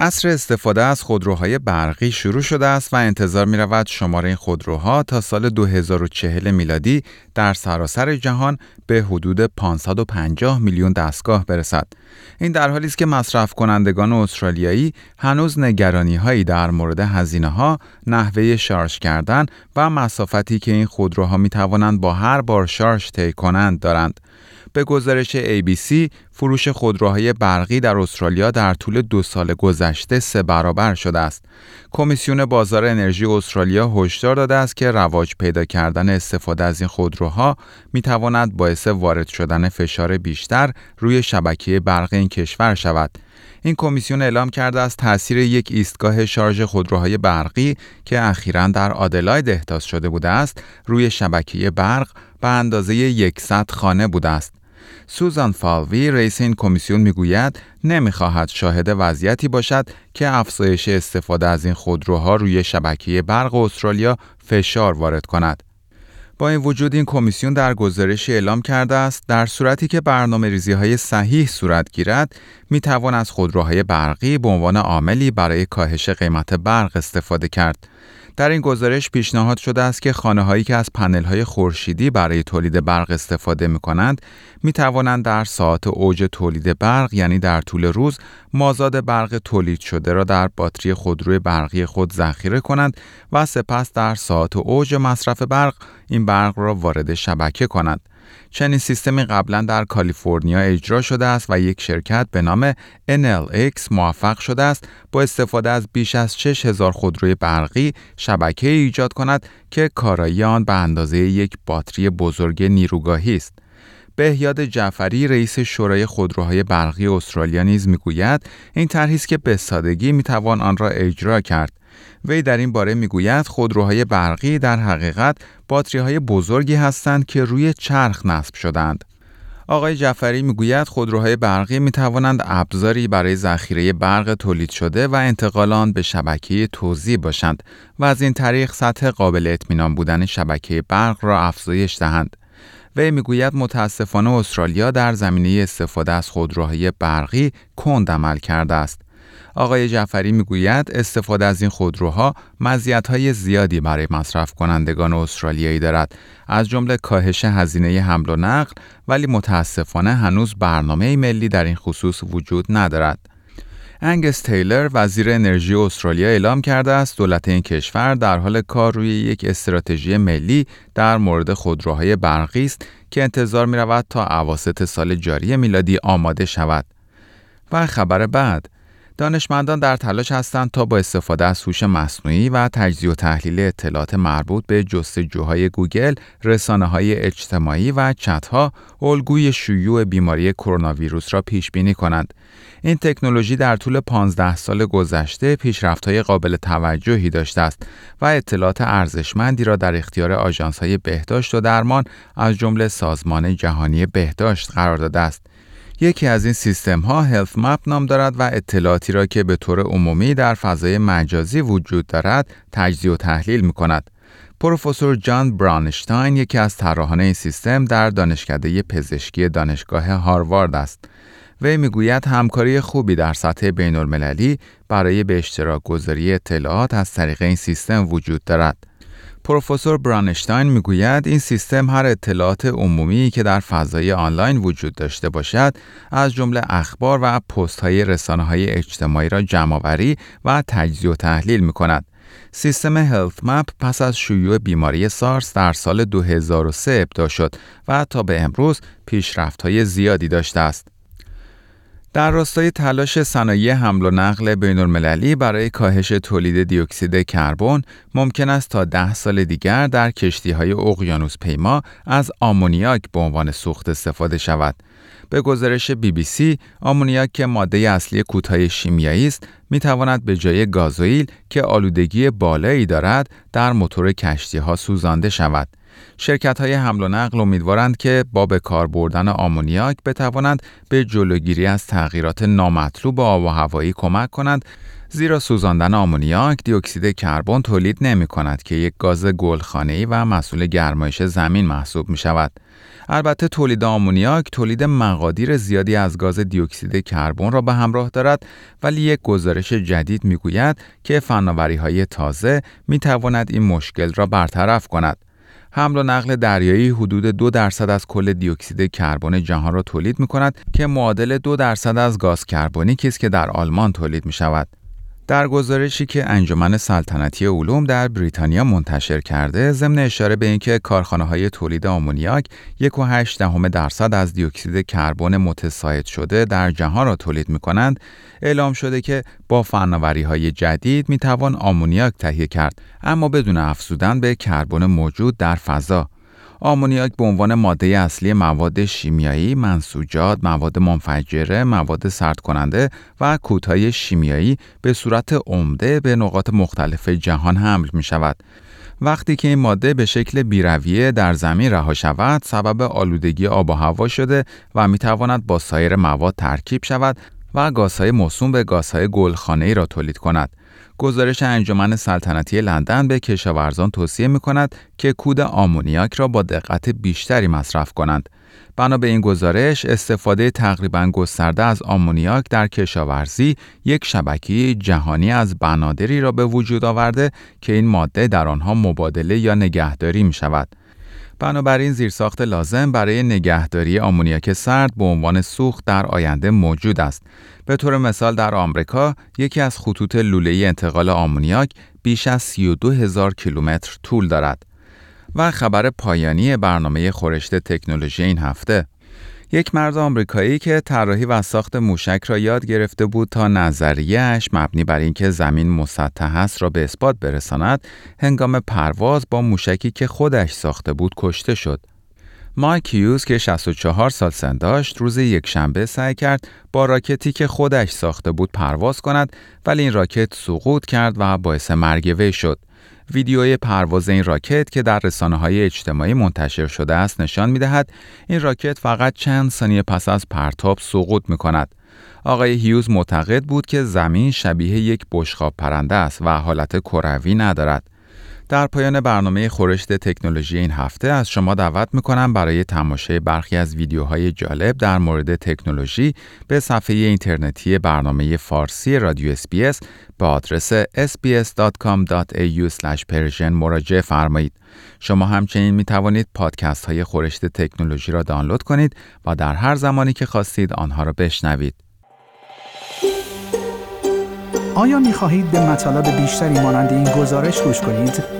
عصر استفاده از خودروهای برقی شروع شده است و انتظار می رود شماره این خودروها تا سال 2040 میلادی در سراسر جهان به حدود 550 میلیون دستگاه برسد. این در حالی است که مصرف کنندگان استرالیایی هنوز نگرانی هایی در مورد هزینه ها، نحوه شارژ کردن و مسافتی که این خودروها می توانند با هر بار شارژ طی کنند دارند. به گزارش ABC فروش خودروهای برقی در استرالیا در طول دو سال گذشته سه برابر شده است. کمیسیون بازار انرژی استرالیا هشدار داده است که رواج پیدا کردن استفاده از این خودروها می تواند باعث وارد شدن فشار بیشتر روی شبکه برقی این کشور شود. این کمیسیون اعلام کرده است تاثیر یک ایستگاه شارژ خودروهای برقی که اخیرا در آدلاید احداث شده بوده است روی شبکه برق به اندازه 100 خانه بوده است. سوزان فالوی رئیس این کمیسیون می‌گوید نمی‌خواهد شاهد وضعیتی باشد که افزایش استفاده از این خودروها روی شبکه برق استرالیا فشار وارد کند. با این وجود این کمیسیون در گزارش اعلام کرده است در صورتی که برنامه ریزی های صحیح صورت گیرد می توان از خودروهای برقی به عنوان عاملی برای کاهش قیمت برق استفاده کرد. در این گزارش پیشنهاد شده است که خانه هایی که از پنل های خورشیدی برای تولید برق استفاده می کنند می توانند در ساعت اوج تولید برق یعنی در طول روز مازاد برق تولید شده را در باتری خودروی برقی خود ذخیره کنند و سپس در ساعت اوج مصرف برق این برق را وارد شبکه کنند. چنین سیستمی قبلا در کالیفرنیا اجرا شده است و یک شرکت به نام NLX موفق شده است با استفاده از بیش از 6000 خودروی برقی شبکه ایجاد کند که کارایی آن به اندازه یک باتری بزرگ نیروگاهی است. بهیاد جعفری رئیس شورای خودروهای برقی استرالیا نیز می‌گوید این طرحی است که به سادگی می‌توان آن را اجرا کرد وی در این باره می‌گوید خودروهای برقی در حقیقت باتری های بزرگی هستند که روی چرخ نصب شدند. آقای جعفری می‌گوید خودروهای برقی می توانند ابزاری برای ذخیره برق تولید شده و انتقال آن به شبکه توزیع باشند و از این طریق سطح قابل اطمینان بودن شبکه برق را افزایش دهند. وی می‌گوید متاسفانه استرالیا در زمینه استفاده از خودروهای برقی کند عمل کرده است. آقای جعفری می‌گوید استفاده از این خودروها مزیت‌های زیادی برای مصرف کنندگان استرالیایی دارد از جمله کاهش هزینه حمل و نقل ولی متاسفانه هنوز برنامه ملی در این خصوص وجود ندارد انگس تیلر وزیر انرژی استرالیا اعلام کرده است دولت این کشور در حال کار روی یک استراتژی ملی در مورد خودروهای برقی است که انتظار می رود تا اواسط سال جاری میلادی آماده شود. و خبر بعد دانشمندان در تلاش هستند تا با استفاده از هوش مصنوعی و تجزیه و تحلیل اطلاعات مربوط به جستجوهای گوگل، رسانه های اجتماعی و چتها الگوی شیوع بیماری کرونا ویروس را پیش بینی کنند. این تکنولوژی در طول 15 سال گذشته پیشرفت‌های قابل توجهی داشته است و اطلاعات ارزشمندی را در اختیار آژانس‌های بهداشت و درمان از جمله سازمان جهانی بهداشت قرار داده است. یکی از این سیستم ها هلث مپ نام دارد و اطلاعاتی را که به طور عمومی در فضای مجازی وجود دارد تجزیه و تحلیل می کند. پروفسور جان برانشتاین یکی از طراحان این سیستم در دانشکده پزشکی دانشگاه هاروارد است. وی می‌گوید همکاری خوبی در سطح بین المللی برای به اشتراک گذاری اطلاعات از طریق این سیستم وجود دارد. پروفسور برانشتاین می‌گوید این سیستم هر اطلاعات عمومی که در فضای آنلاین وجود داشته باشد از جمله اخبار و پست های رسانه های اجتماعی را جمعآوری و تجزیه و تحلیل می کند. سیستم هلت مپ پس از شیوع بیماری سارس در سال 2003 ابدا شد و تا به امروز پیشرفت های زیادی داشته است. در راستای تلاش صنایع حمل و نقل بین المللی برای کاهش تولید دیوکسید کربن ممکن است تا ده سال دیگر در کشتی های اقیانوس پیما از آمونیاک به عنوان سوخت استفاده شود. به گزارش بی بی سی، آمونیاک که ماده اصلی کوتاه شیمیایی است، می تواند به جای گازوئیل که آلودگی بالایی دارد در موتور کشتی ها سوزانده شود. شرکت های حمل و نقل امیدوارند که با به کار بردن آمونیاک بتوانند به جلوگیری از تغییرات نامطلوب آب و هوایی کمک کنند زیرا سوزاندن آمونیاک دیوکسید کربن تولید نمی کند که یک گاز گلخانه‌ای و مسئول گرمایش زمین محسوب می شود. البته تولید آمونیاک تولید مقادیر زیادی از گاز دیوکسید کربن را به همراه دارد ولی یک گزارش جدید می‌گوید که فناوری های تازه می تواند این مشکل را برطرف کند. حمل و نقل دریایی حدود دو درصد از کل دیوکسید کربن جهان را تولید می کند که معادل دو درصد از گاز کربنیکی است که در آلمان تولید می شود. در گزارشی که انجمن سلطنتی علوم در بریتانیا منتشر کرده ضمن اشاره به اینکه کارخانه های تولید آمونیاک 1.8 دهم درصد از دیوکسید کربن متساعد شده در جهان را تولید می کنند اعلام شده که با فناوری های جدید می توان آمونیاک تهیه کرد اما بدون افزودن به کربن موجود در فضا. آمونیاک به عنوان ماده اصلی مواد شیمیایی، منسوجات، مواد منفجره، مواد سرد کننده و کوتاه شیمیایی به صورت عمده به نقاط مختلف جهان حمل می شود. وقتی که این ماده به شکل بیرویه در زمین رها شود، سبب آلودگی آب و هوا شده و می تواند با سایر مواد ترکیب شود و گازهای موسوم به گازهای گلخانه‌ای را تولید کند. گزارش انجمن سلطنتی لندن به کشاورزان توصیه می کند که کود آمونیاک را با دقت بیشتری مصرف کنند. بنا به این گزارش استفاده تقریبا گسترده از آمونیاک در کشاورزی یک شبکه جهانی از بنادری را به وجود آورده که این ماده در آنها مبادله یا نگهداری می شود. بنابراین زیرساخت لازم برای نگهداری آمونیاک سرد به عنوان سوخت در آینده موجود است. به طور مثال در آمریکا یکی از خطوط لوله انتقال آمونیاک بیش از 32 هزار کیلومتر طول دارد. و خبر پایانی برنامه خورشت تکنولوژی این هفته یک مرد آمریکایی که طراحی و ساخت موشک را یاد گرفته بود تا نظریهش مبنی بر اینکه زمین مسطح است را به اثبات برساند هنگام پرواز با موشکی که خودش ساخته بود کشته شد. مایک هیوز که 64 سال سن داشت روز یک شنبه سعی کرد با راکتی که خودش ساخته بود پرواز کند ولی این راکت سقوط کرد و باعث مرگ وی شد. ویدیوی پرواز این راکت که در رسانه های اجتماعی منتشر شده است نشان می دهد این راکت فقط چند ثانیه پس از پرتاب سقوط می کند. آقای هیوز معتقد بود که زمین شبیه یک بشقاب پرنده است و حالت کروی ندارد. در پایان برنامه خورشت تکنولوژی این هفته از شما دعوت می‌کنم برای تماشای برخی از ویدیوهای جالب در مورد تکنولوژی به صفحه اینترنتی برنامه فارسی رادیو اسپیس به آدرس sbs.com.au مراجعه فرمایید. شما همچنین می توانید پادکست های خورشت تکنولوژی را دانلود کنید و در هر زمانی که خواستید آنها را بشنوید. آیا می خواهید به مطالب بیشتری مانند این گزارش گوش کنید؟